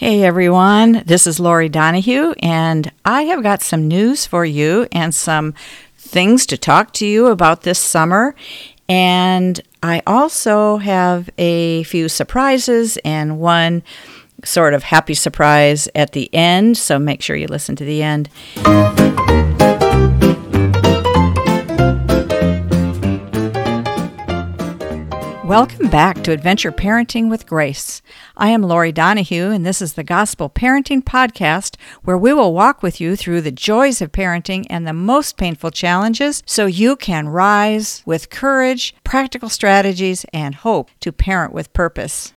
Hey everyone, this is Laurie Donahue, and I have got some news for you and some things to talk to you about this summer. And I also have a few surprises and one sort of happy surprise at the end, so make sure you listen to the end. Welcome back to Adventure Parenting with Grace. I am Laurie Donahue, and this is the Gospel Parenting Podcast, where we will walk with you through the joys of parenting and the most painful challenges so you can rise with courage, practical strategies, and hope to parent with purpose.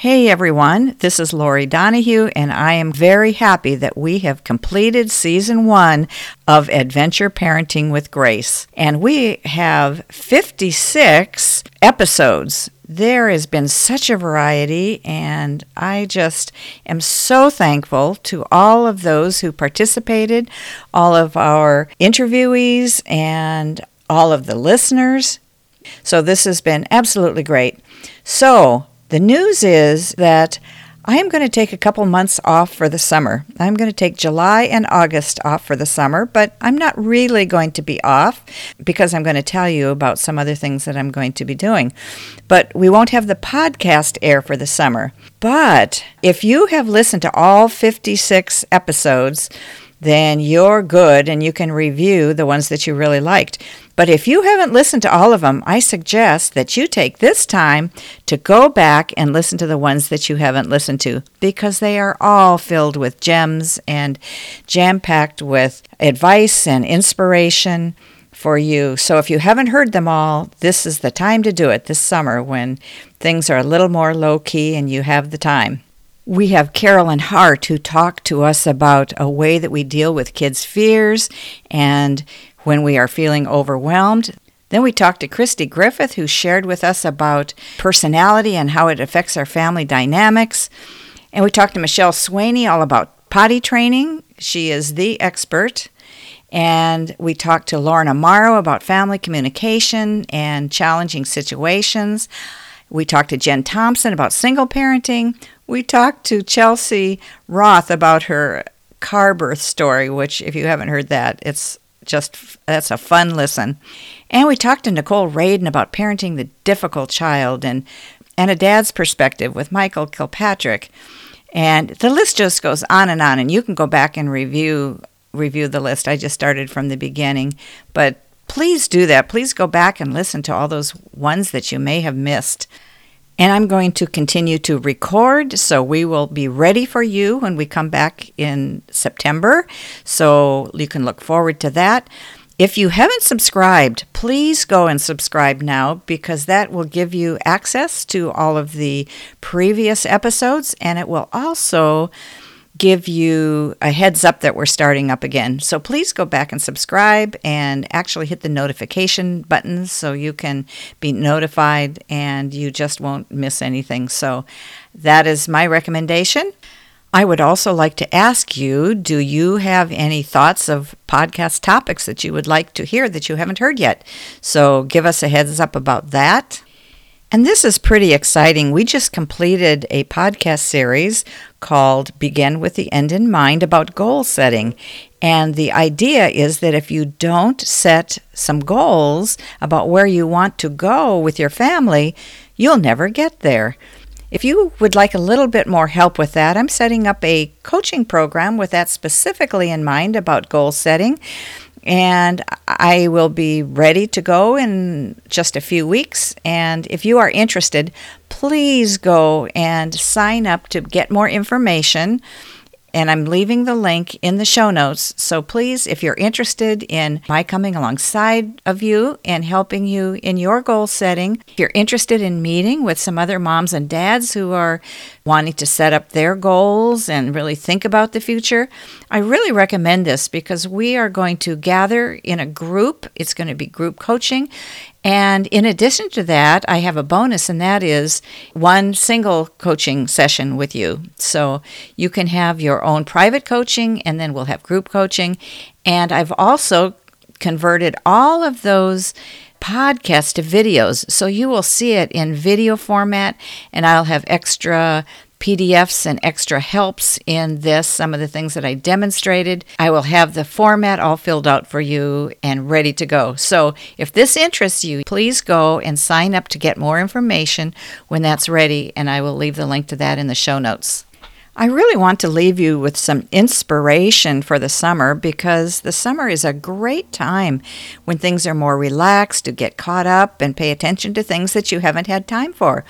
Hey everyone, this is Laurie Donahue, and I am very happy that we have completed season one of Adventure Parenting with Grace. And we have 56 episodes. There has been such a variety, and I just am so thankful to all of those who participated, all of our interviewees, and all of the listeners. So, this has been absolutely great. So, the news is that I am going to take a couple months off for the summer. I'm going to take July and August off for the summer, but I'm not really going to be off because I'm going to tell you about some other things that I'm going to be doing. But we won't have the podcast air for the summer. But if you have listened to all 56 episodes, then you're good and you can review the ones that you really liked. But if you haven't listened to all of them, I suggest that you take this time to go back and listen to the ones that you haven't listened to because they are all filled with gems and jam packed with advice and inspiration for you. So if you haven't heard them all, this is the time to do it this summer when things are a little more low key and you have the time. We have Carolyn Hart who talked to us about a way that we deal with kids' fears and when we are feeling overwhelmed. Then we talked to Christy Griffith, who shared with us about personality and how it affects our family dynamics. And we talked to Michelle Swaney all about potty training. She is the expert. And we talked to Lauren Amaro about family communication and challenging situations. We talked to Jen Thompson about single parenting. We talked to Chelsea Roth about her car birth story, which, if you haven't heard that, it's just that's a fun listen. And we talked to Nicole Radin about parenting the difficult child and and a dad's perspective with Michael Kilpatrick. And the list just goes on and on and you can go back and review review the list. I just started from the beginning, but please do that. Please go back and listen to all those ones that you may have missed. And I'm going to continue to record, so we will be ready for you when we come back in September. So you can look forward to that. If you haven't subscribed, please go and subscribe now because that will give you access to all of the previous episodes and it will also give you a heads up that we're starting up again. So please go back and subscribe and actually hit the notification button so you can be notified and you just won't miss anything. So that is my recommendation. I would also like to ask you do you have any thoughts of podcast topics that you would like to hear that you haven't heard yet? So give us a heads up about that. And this is pretty exciting. We just completed a podcast series called Begin with the End in Mind about goal setting. And the idea is that if you don't set some goals about where you want to go with your family, you'll never get there. If you would like a little bit more help with that, I'm setting up a coaching program with that specifically in mind about goal setting and I will be ready to go in just a few weeks. And if you are interested, please go and sign up to get more information and I'm leaving the link in the show notes. So please, if you're interested in my coming alongside of you and helping you in your goal setting, if you're interested in meeting with some other moms and dads who are wanting to set up their goals and really think about the future, I really recommend this because we are going to gather in a group. It's going to be group coaching and in addition to that, I have a bonus, and that is one single coaching session with you. So you can have your own private coaching, and then we'll have group coaching. And I've also converted all of those podcasts to videos. So you will see it in video format, and I'll have extra PDFs and extra helps in this, some of the things that I demonstrated. I will have the format all filled out for you and ready to go. So if this interests you, please go and sign up to get more information when that's ready, and I will leave the link to that in the show notes. I really want to leave you with some inspiration for the summer because the summer is a great time when things are more relaxed to get caught up and pay attention to things that you haven't had time for.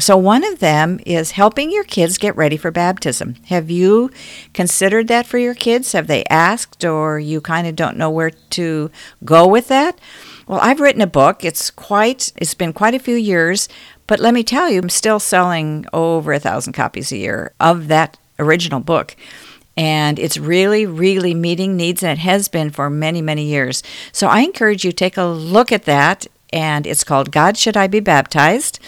So, one of them is helping your kids get ready for baptism. Have you considered that for your kids? Have they asked, or you kind of don't know where to go with that? Well, I've written a book. It's quite, it's been quite a few years, but let me tell you, I'm still selling over a thousand copies a year of that original book. And it's really, really meeting needs, and it has been for many, many years. So I encourage you take a look at that and it's called God Should I Be Baptized?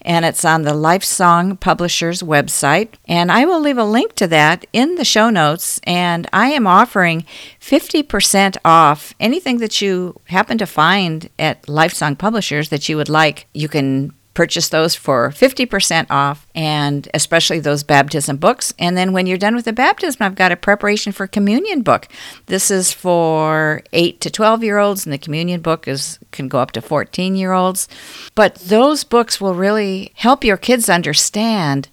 And it's on the Lifesong Publishers website. And I will leave a link to that in the show notes. And I am offering 50% off anything that you happen to find at Lifesong Publishers that you would like. You can purchase those for 50% off and especially those baptism books. And then when you're done with the baptism i've got a preparation for communion book. This is for 8 to 12 year olds and the communion book is can go up to 14 year olds but those books will really help your kids understand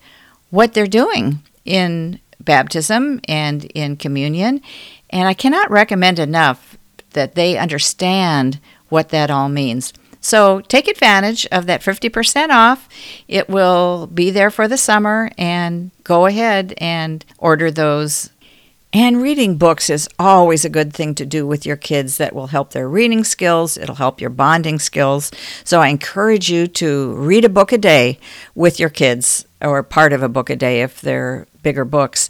what they're doing in baptism and in communion. And i cannot recommend enough that they understand what that all means so take advantage of that 50% off. It will be there for the summer and go ahead and order those. And reading books is always a good thing to do with your kids that will help their reading skills, it'll help your bonding skills. So I encourage you to read a book a day with your kids or part of a book a day if they're bigger books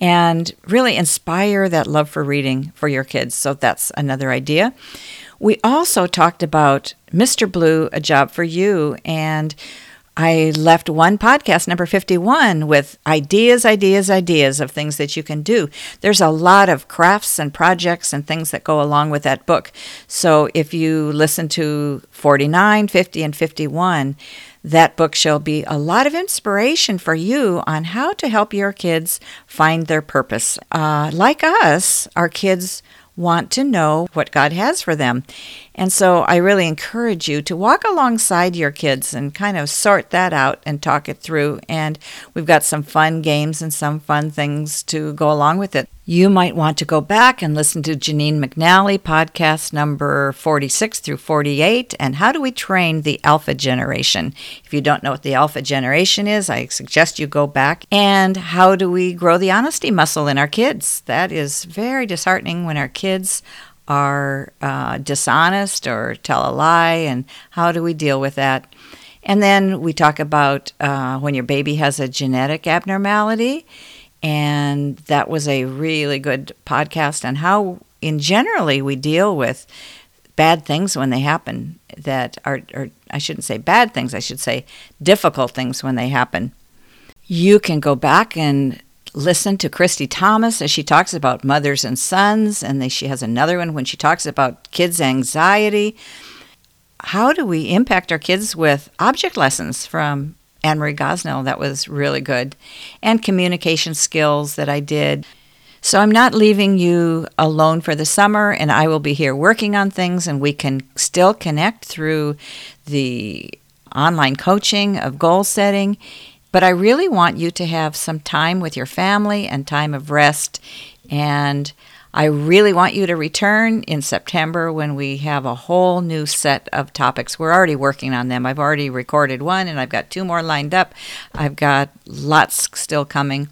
and really inspire that love for reading for your kids. So that's another idea. We also talked about Mr. Blue, A Job for You, and I left one podcast, number 51, with ideas, ideas, ideas of things that you can do. There's a lot of crafts and projects and things that go along with that book. So if you listen to 49, 50, and 51, that book shall be a lot of inspiration for you on how to help your kids find their purpose. Uh, like us, our kids want to know what God has for them. And so I really encourage you to walk alongside your kids and kind of sort that out and talk it through. And we've got some fun games and some fun things to go along with it. You might want to go back and listen to Janine McNally, podcast number 46 through 48, and How Do We Train the Alpha Generation? If you don't know what the Alpha Generation is, I suggest you go back. And How Do We Grow the Honesty Muscle in Our Kids? That is very disheartening when our kids are uh, dishonest or tell a lie, and how do we deal with that? And then we talk about uh, when your baby has a genetic abnormality and that was a really good podcast on how in generally we deal with bad things when they happen that are or I shouldn't say bad things I should say difficult things when they happen. You can go back and listen to Christy Thomas as she talks about mothers and sons and then she has another one when she talks about kids anxiety. How do we impact our kids with object lessons from Anne Marie Gosnell. That was really good. And communication skills that I did. So I'm not leaving you alone for the summer, and I will be here working on things, and we can still connect through the online coaching of goal setting. But I really want you to have some time with your family and time of rest. And I really want you to return in September when we have a whole new set of topics. We're already working on them. I've already recorded one and I've got two more lined up. I've got lots still coming.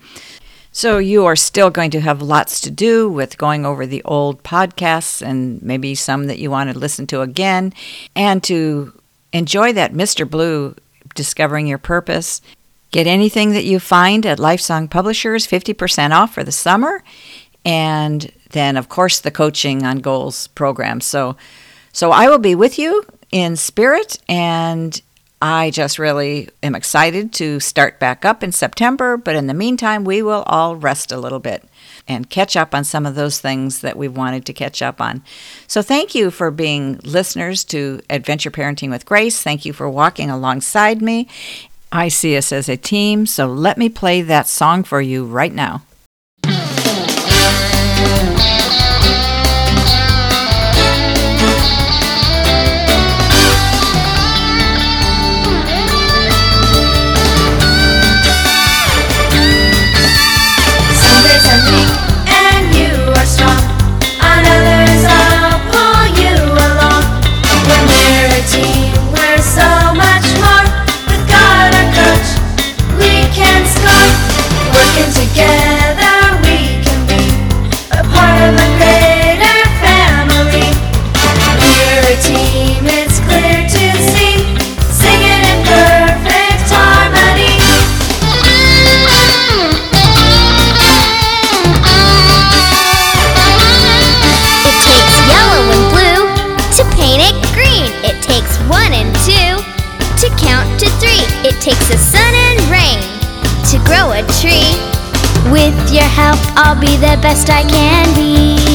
So, you are still going to have lots to do with going over the old podcasts and maybe some that you want to listen to again and to enjoy that Mr. Blue discovering your purpose. Get anything that you find at Lifesong Publishers 50% off for the summer. And then of course the coaching on goals program. So so I will be with you in spirit and I just really am excited to start back up in September, but in the meantime, we will all rest a little bit and catch up on some of those things that we've wanted to catch up on. So, thank you for being listeners to Adventure Parenting with Grace. Thank you for walking alongside me. I see us as a team, so let me play that song for you right now. Help, I'll be the best I can be.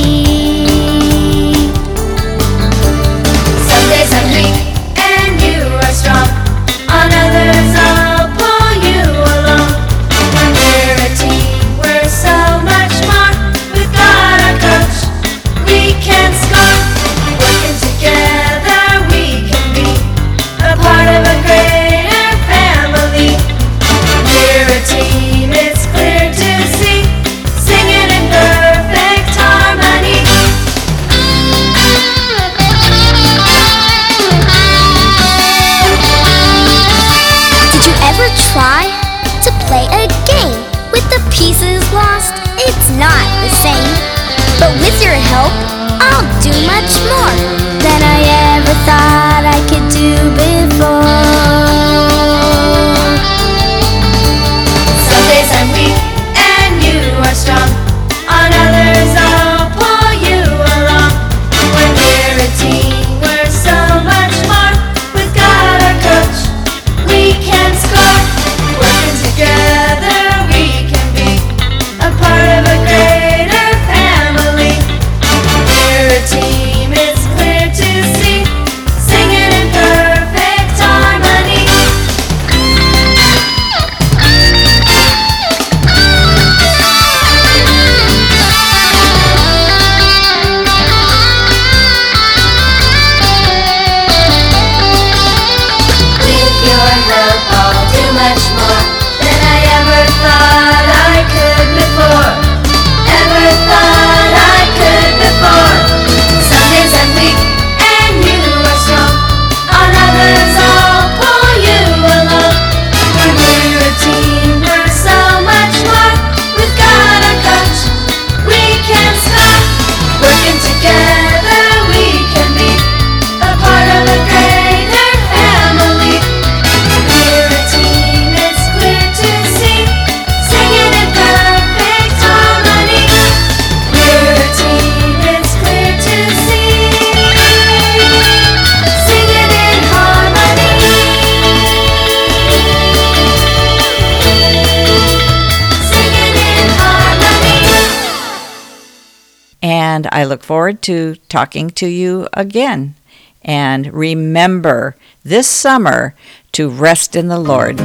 do much more than I ever thought. And I look forward to talking to you again. And remember this summer to rest in the Lord.